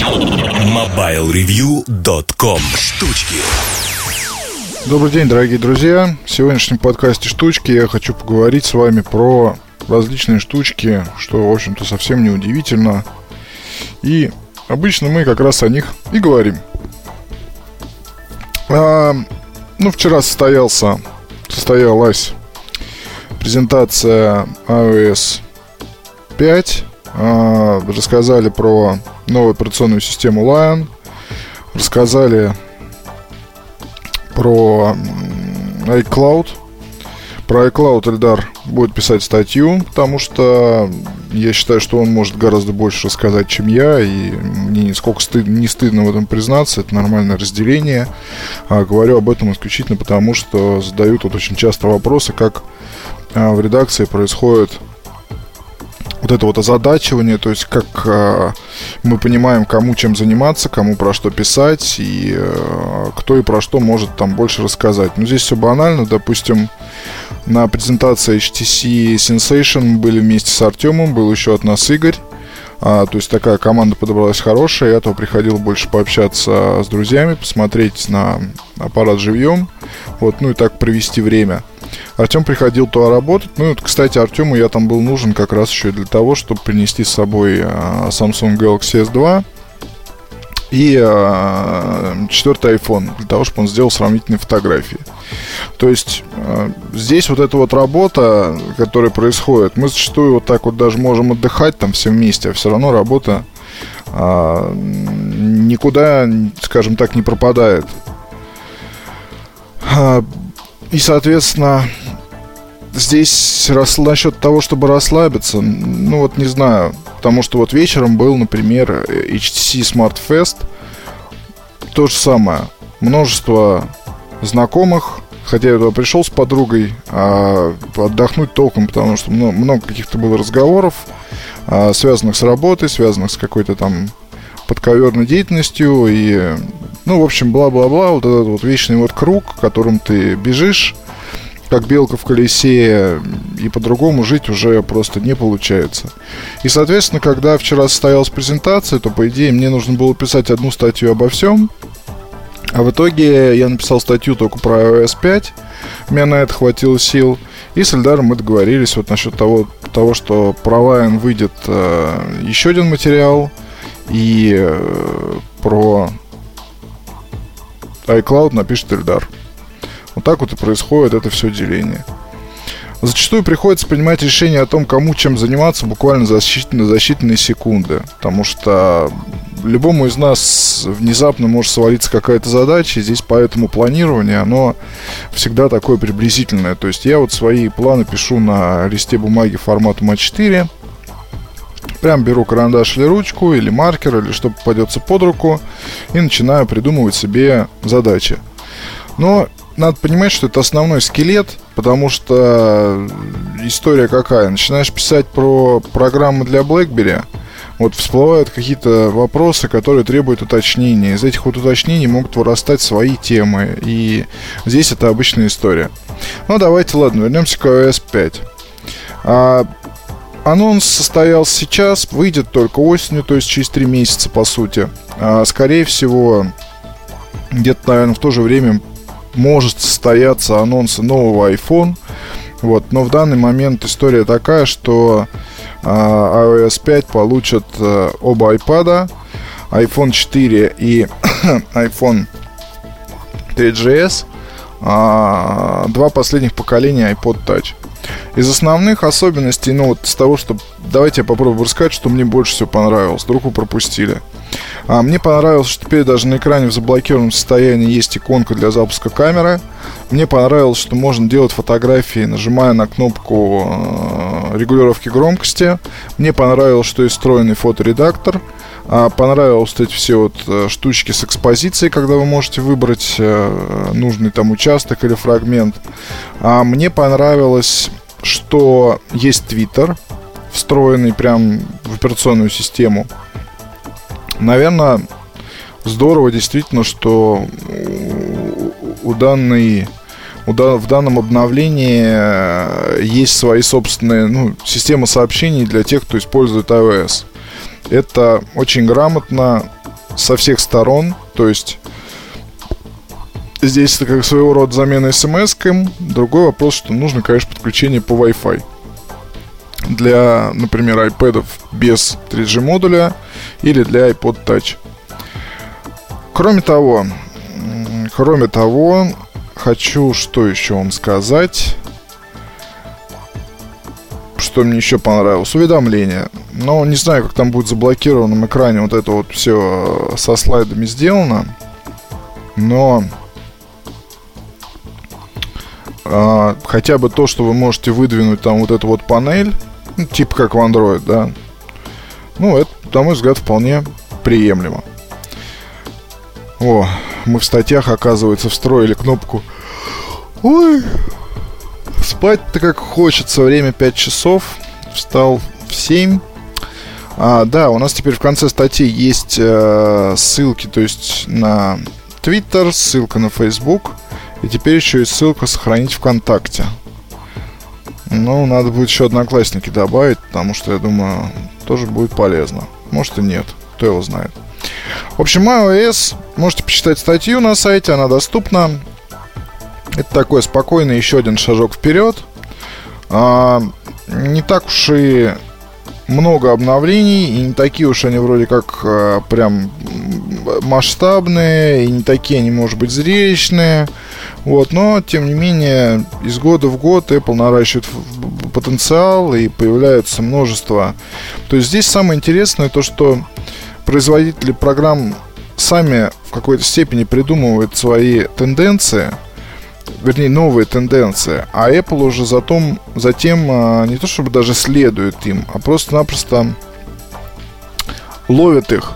MobileReview.com Штучки Добрый день, дорогие друзья. В сегодняшнем подкасте «Штучки» я хочу поговорить с вами про различные штучки, что, в общем-то, совсем не удивительно. И обычно мы как раз о них и говорим. А, ну, вчера состоялся, состоялась презентация iOS 5. А, рассказали про новую операционную систему Lion. Рассказали про iCloud. Про iCloud Эльдар будет писать статью, потому что я считаю, что он может гораздо больше рассказать, чем я, и мне нисколько стыд, не стыдно в этом признаться, это нормальное разделение. А говорю об этом исключительно потому, что задают вот очень часто вопросы, как а, в редакции происходит вот это вот озадачивание, то есть как э, мы понимаем, кому чем заниматься, кому про что писать и э, кто и про что может там больше рассказать. Но здесь все банально, допустим, на презентации HTC Sensation мы были вместе с Артемом, был еще от нас Игорь. А, то есть такая команда подобралась хорошая. Я то приходил больше пообщаться с друзьями, посмотреть на аппарат живьем. Вот, ну и так провести время. Артем приходил туда работать. Ну, вот, кстати, Артему я там был нужен как раз еще для того, чтобы принести с собой а, Samsung Galaxy S2 и э, четвертый iPhone, для того, чтобы он сделал сравнительные фотографии. То есть э, здесь вот эта вот работа, которая происходит, мы зачастую вот так вот даже можем отдыхать там все вместе, а все равно работа э, никуда, скажем так, не пропадает. И, соответственно, здесь рас... насчет того, чтобы расслабиться, ну вот не знаю, потому что вот вечером был, например, HTC Smart Fest, то же самое, множество знакомых, хотя я туда пришел с подругой а, отдохнуть толком, потому что много, много каких-то было разговоров, а, связанных с работой, связанных с какой-то там подковерной деятельностью и ну, в общем, бла-бла-бла, вот этот вот вечный вот круг, которым ты бежишь, как белка в колесе, и по-другому жить уже просто не получается. И, соответственно, когда вчера состоялась презентация, то, по идее, мне нужно было писать одну статью обо всем, а в итоге я написал статью только про iOS 5, у меня на это хватило сил, и с Эльдаром мы договорились вот насчет того, того что про Lion выйдет э, еще один материал, и э, про iCloud напишет Эльдар. Вот так вот и происходит это все деление. Зачастую приходится принимать решение о том, кому чем заниматься буквально за считанные, за считанные секунды. Потому что любому из нас внезапно может свалиться какая-то задача, и здесь поэтому планирование, оно всегда такое приблизительное. То есть я вот свои планы пишу на листе бумаги формата А4, прям беру карандаш или ручку, или маркер, или что попадется под руку, и начинаю придумывать себе задачи. Но надо понимать, что это основной скелет, потому что история какая? Начинаешь писать про программы для BlackBerry, вот всплывают какие-то вопросы, которые требуют уточнения. Из этих вот уточнений могут вырастать свои темы. И здесь это обычная история. Ну, давайте, ладно, вернемся к iOS 5. А, анонс состоялся сейчас, выйдет только осенью, то есть через 3 месяца, по сути. А, скорее всего, где-то, наверное, в то же время может состояться анонс нового iPhone. Вот, но в данный момент история такая, что э, iOS 5 получат э, оба iPad, iPhone 4 и iPhone 3GS, э, два последних поколения iPod Touch. Из основных особенностей, ну вот с того, что давайте я попробую рассказать, что мне больше всего понравилось. Вдруг вы пропустили. А, мне понравилось, что теперь даже на экране в заблокированном состоянии есть иконка для запуска камеры. Мне понравилось, что можно делать фотографии, нажимая на кнопку э, регулировки громкости. Мне понравилось, что есть встроенный фоторедактор. А, понравилось эти все вот э, штучки с экспозицией, когда вы можете выбрать э, нужный там участок или фрагмент. А мне понравилось, что есть Twitter, встроенный прям в операционную систему. Наверное, здорово действительно, что у данной в данном обновлении э, есть свои собственные ну, системы сообщений для тех, кто использует iOS. Это очень грамотно, со всех сторон. То есть здесь это как своего рода замена смс -кам. Другой вопрос, что нужно, конечно, подключение по Wi-Fi. Для, например, iPad без 3G модуля или для iPod Touch. Кроме того, кроме того, хочу что еще вам сказать что мне еще понравилось. Уведомления. Но не знаю, как там будет заблокированном экране вот это вот все со слайдами сделано. Но а, хотя бы то, что вы можете выдвинуть там вот эту вот панель, ну, типа как в Android, да. Ну, это, на мой взгляд, вполне приемлемо. О, мы в статьях, оказывается, встроили кнопку. Ой, Спать-то как хочется. Время 5 часов. Встал в 7. А, да, у нас теперь в конце статьи есть э, ссылки, то есть на Twitter, ссылка на Facebook. И теперь еще и ссылка сохранить ВКонтакте. Ну, надо будет еще одноклассники добавить, потому что, я думаю, тоже будет полезно. Может и нет, кто его знает. В общем, iOS, можете почитать статью на сайте, она доступна. Это такой спокойный еще один шажок вперед. А, не так уж и много обновлений, и не такие уж они вроде как а, прям масштабные, и не такие они, может быть, зрелищные. Вот, но, тем не менее, из года в год Apple наращивает потенциал, и появляется множество. То есть здесь самое интересное то, что производители программ сами в какой-то степени придумывают свои тенденции – вернее, новые тенденции, а Apple уже затем, затем не то чтобы даже следует им, а просто-напросто ловит их.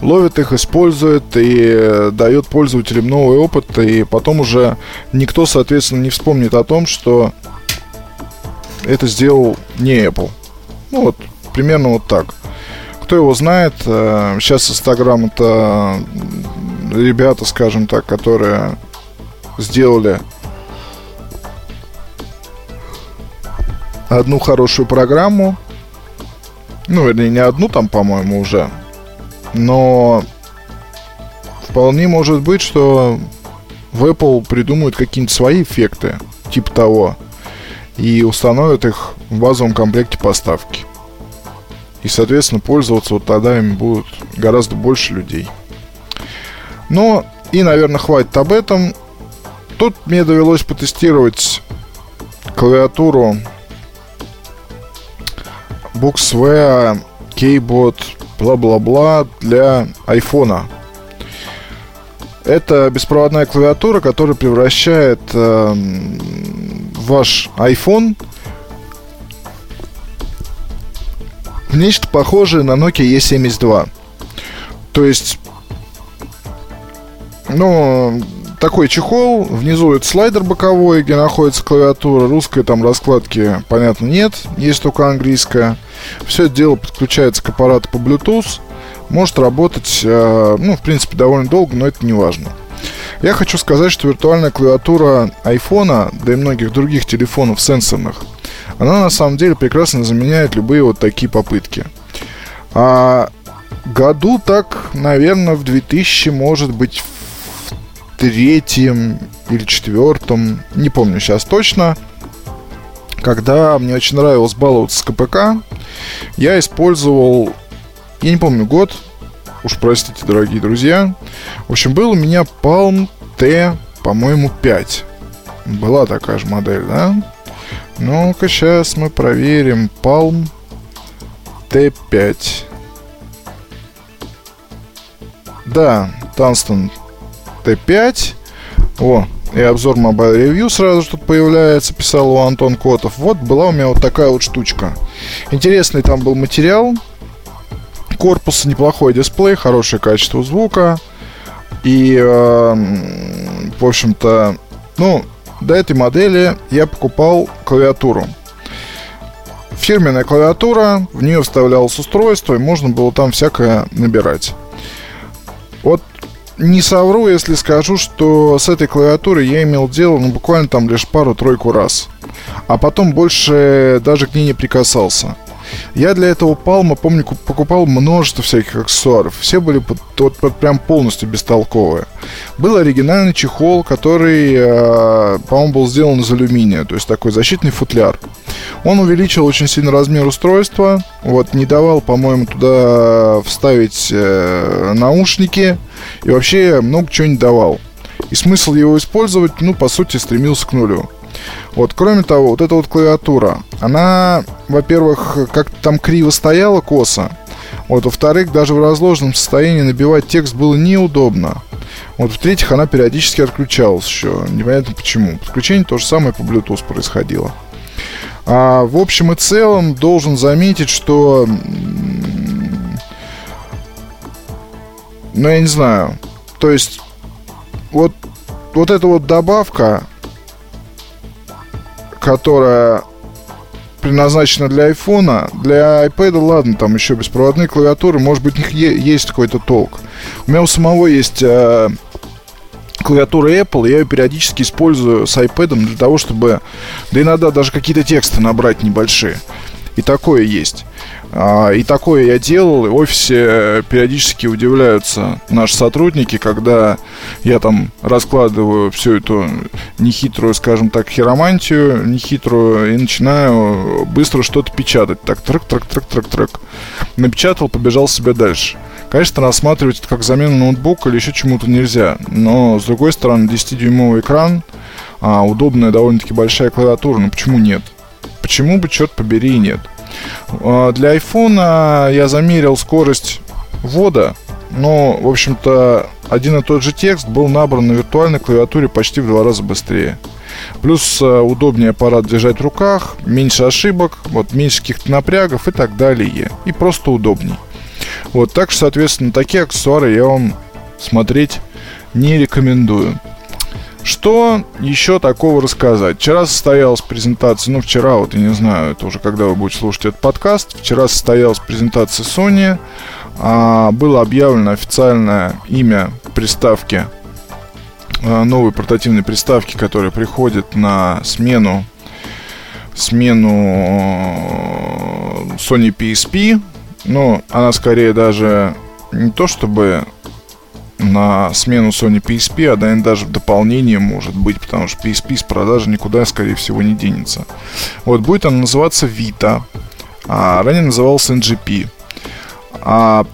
Ловит их, использует и дает пользователям новый опыт, и потом уже никто, соответственно, не вспомнит о том, что это сделал не Apple. Ну вот, примерно вот так. Кто его знает, э, сейчас Instagram это ребята, скажем так, которые сделали одну хорошую программу. Ну, вернее, не одну там, по-моему, уже. Но вполне может быть, что в Apple придумают какие-нибудь свои эффекты, типа того, и установят их в базовом комплекте поставки. И, соответственно, пользоваться вот тогда им будут гораздо больше людей. Но и, наверное, хватит об этом. Тут мне довелось потестировать клавиатуру Boxware Keyboard бла-бла-бла для айфона. Это беспроводная клавиатура, которая превращает э, ваш iPhone в нечто похожее на Nokia E72. То есть, ну, такой чехол, внизу это слайдер боковой, где находится клавиатура, русской там раскладки, понятно, нет, есть только английская. Все это дело подключается к аппарату по Bluetooth, может работать, э, ну, в принципе, довольно долго, но это не важно. Я хочу сказать, что виртуальная клавиатура iPhone, да и многих других телефонов сенсорных, она на самом деле прекрасно заменяет любые вот такие попытки. А году так, наверное, в 2000, может быть, третьем или четвертом, не помню сейчас точно, когда мне очень нравилось баловаться с КПК, я использовал, я не помню год, уж простите, дорогие друзья. В общем, был у меня Palm T, по-моему, 5. Была такая же модель, да? Ну-ка, сейчас мы проверим. Palm T5. Да, Тунстон Т5. О, и обзор Mobile Review сразу тут появляется, писал у Антон Котов. Вот была у меня вот такая вот штучка. Интересный там был материал. Корпус, неплохой дисплей, хорошее качество звука. И, э, в общем-то, ну, до этой модели я покупал клавиатуру. Фирменная клавиатура, в нее вставлялось устройство, и можно было там всякое набирать. Не совру, если скажу, что с этой клавиатурой я имел дело, ну, буквально там лишь пару-тройку раз. А потом больше даже к ней не прикасался. Я для этого Palma, помню, покупал множество всяких аксессуаров. Все были под, вот, под прям полностью бестолковые. Был оригинальный чехол, который, э, по-моему, был сделан из алюминия, то есть такой защитный футляр. Он увеличил очень сильно размер устройства, вот, не давал, по-моему, туда вставить э, наушники и вообще много чего не давал. И смысл его использовать, ну, по сути, стремился к нулю. Вот, кроме того, вот эта вот клавиатура, она, во-первых, как там криво стояла, косо. Вот, во-вторых, даже в разложенном состоянии набивать текст было неудобно. Вот, в-третьих, она периодически отключалась еще. Непонятно почему. Подключение то же самое по Bluetooth происходило. А, в общем и целом, должен заметить, что... Ну, я не знаю. То есть, вот, вот эта вот добавка, которая предназначена для айфона, для iPad, ладно, там еще беспроводные клавиатуры, может быть, у них есть какой-то толк. У меня у самого есть э, клавиатура Apple, я ее периодически использую с iPad для того, чтобы, да иногда даже какие-то тексты набрать небольшие. И такое есть. А, и такое я делал, и в офисе периодически удивляются наши сотрудники, когда я там раскладываю всю эту нехитрую, скажем так, хиромантию, нехитрую, и начинаю быстро что-то печатать. Так, трек, трек, трек, трек, трек. Напечатал, побежал себе дальше. Конечно, рассматривать это как замену ноутбука или еще чему-то нельзя, но, с другой стороны, 10-дюймовый экран, а, удобная довольно-таки большая клавиатура, ну почему нет? Почему бы, черт побери, и нет? А, для iPhone я замерил скорость ввода, но, в общем-то, один и тот же текст был набран на виртуальной клавиатуре почти в два раза быстрее. Плюс а, удобнее аппарат держать в руках, меньше ошибок, вот, меньше каких-то напрягов и так далее. И просто удобней. Вот, так что, соответственно, такие аксессуары я вам смотреть не рекомендую. Что еще такого рассказать? Вчера состоялась презентация, ну вчера, вот я не знаю, это уже когда вы будете слушать этот подкаст, вчера состоялась презентация Sony, а, было объявлено официальное имя приставки, а, новой портативной приставки, которая приходит на смену смену э, Sony PSP, но она скорее даже не то чтобы на смену Sony PSP, а наверное, даже в дополнение может быть, потому что PSP с продажи никуда, скорее всего, не денется. Вот, будет она называться Vita, а ранее назывался NGP. А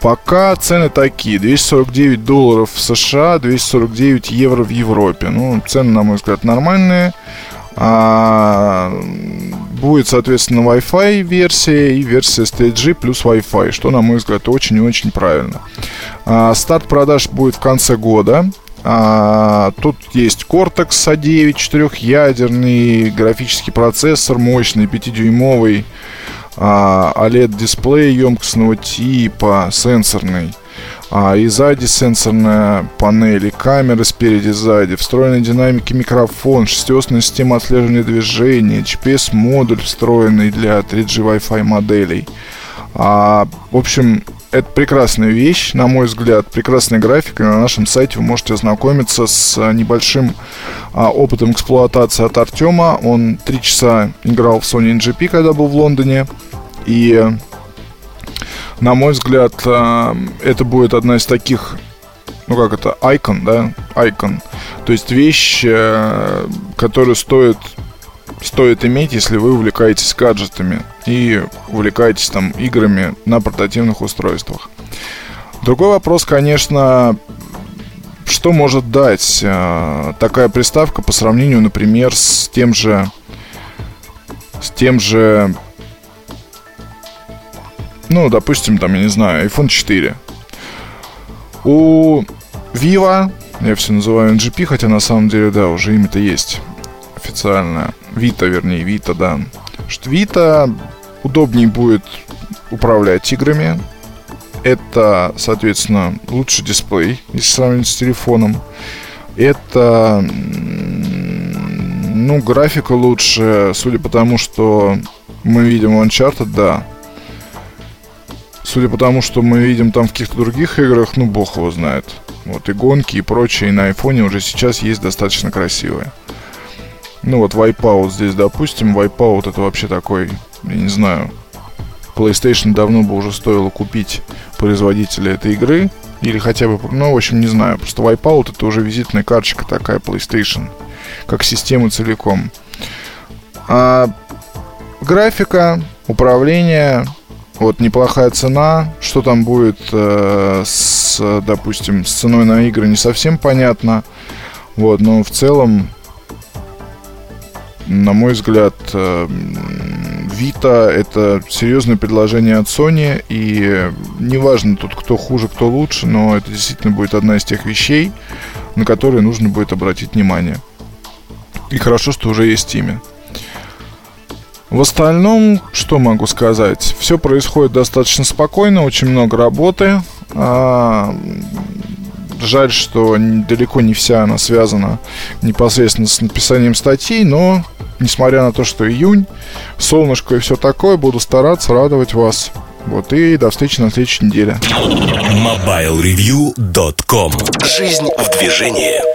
пока цены такие, 249 долларов в США, 249 евро в Европе. Ну, цены, на мой взгляд, нормальные. А, будет, соответственно, Wi-Fi версия и версия с 3G плюс Wi-Fi, что, на мой взгляд, очень и очень правильно. А, старт продаж будет в конце года. А, тут есть Cortex A9, четырехъядерный графический процессор, мощный, 5-дюймовый, а, OLED-дисплей емкостного типа, сенсорный. А, и сзади сенсорная панель, и камеры спереди сзади, встроенные динамики микрофон, шестиосная система отслеживания движения, GPS-модуль встроенный для 3G Wi-Fi моделей. А, в общем, это прекрасная вещь, на мой взгляд, прекрасная графика. На нашем сайте вы можете ознакомиться с небольшим а, опытом эксплуатации от Артема. Он три часа играл в Sony NGP, когда был в Лондоне. И на мой взгляд, э, это будет одна из таких, ну как это, айкон, да, айкон. То есть вещь, э, которую стоит стоит иметь, если вы увлекаетесь гаджетами и увлекаетесь там играми на портативных устройствах. Другой вопрос, конечно, что может дать э, такая приставка по сравнению, например, с тем же с тем же ну, допустим, там, я не знаю, iPhone 4. У Vivo, я все называю NGP, хотя на самом деле, да, уже имя-то есть официальное. Vita, вернее, Vita, да. Что Vita удобнее будет управлять играми. Это, соответственно, лучший дисплей, если сравнивать с телефоном. Это, ну, графика лучше, судя по тому, что мы видим Uncharted, да, Судя по тому, что мы видим там в каких-то других играх, ну, бог его знает. Вот, и гонки, и прочее, и на айфоне уже сейчас есть достаточно красивые. Ну вот Wipeout здесь, допустим, Wipeout это вообще такой, я не знаю, PlayStation давно бы уже стоило купить производителя этой игры. Или хотя бы, ну, в общем, не знаю. Просто Wipeout это уже визитная карточка такая PlayStation. Как система целиком. А графика, управление, вот неплохая цена. Что там будет э, с, допустим, с ценой на игры не совсем понятно. Вот, но в целом, на мой взгляд, э, Vita это серьезное предложение от Sony. И неважно тут, кто хуже, кто лучше, но это действительно будет одна из тех вещей, на которые нужно будет обратить внимание. И хорошо, что уже есть имя. В остальном, что могу сказать? Все происходит достаточно спокойно, очень много работы. А, жаль, что далеко не вся она связана непосредственно с написанием статей, но несмотря на то, что июнь, солнышко и все такое, буду стараться радовать вас. Вот и до встречи на следующей неделе. MobileReview.com Жизнь в движении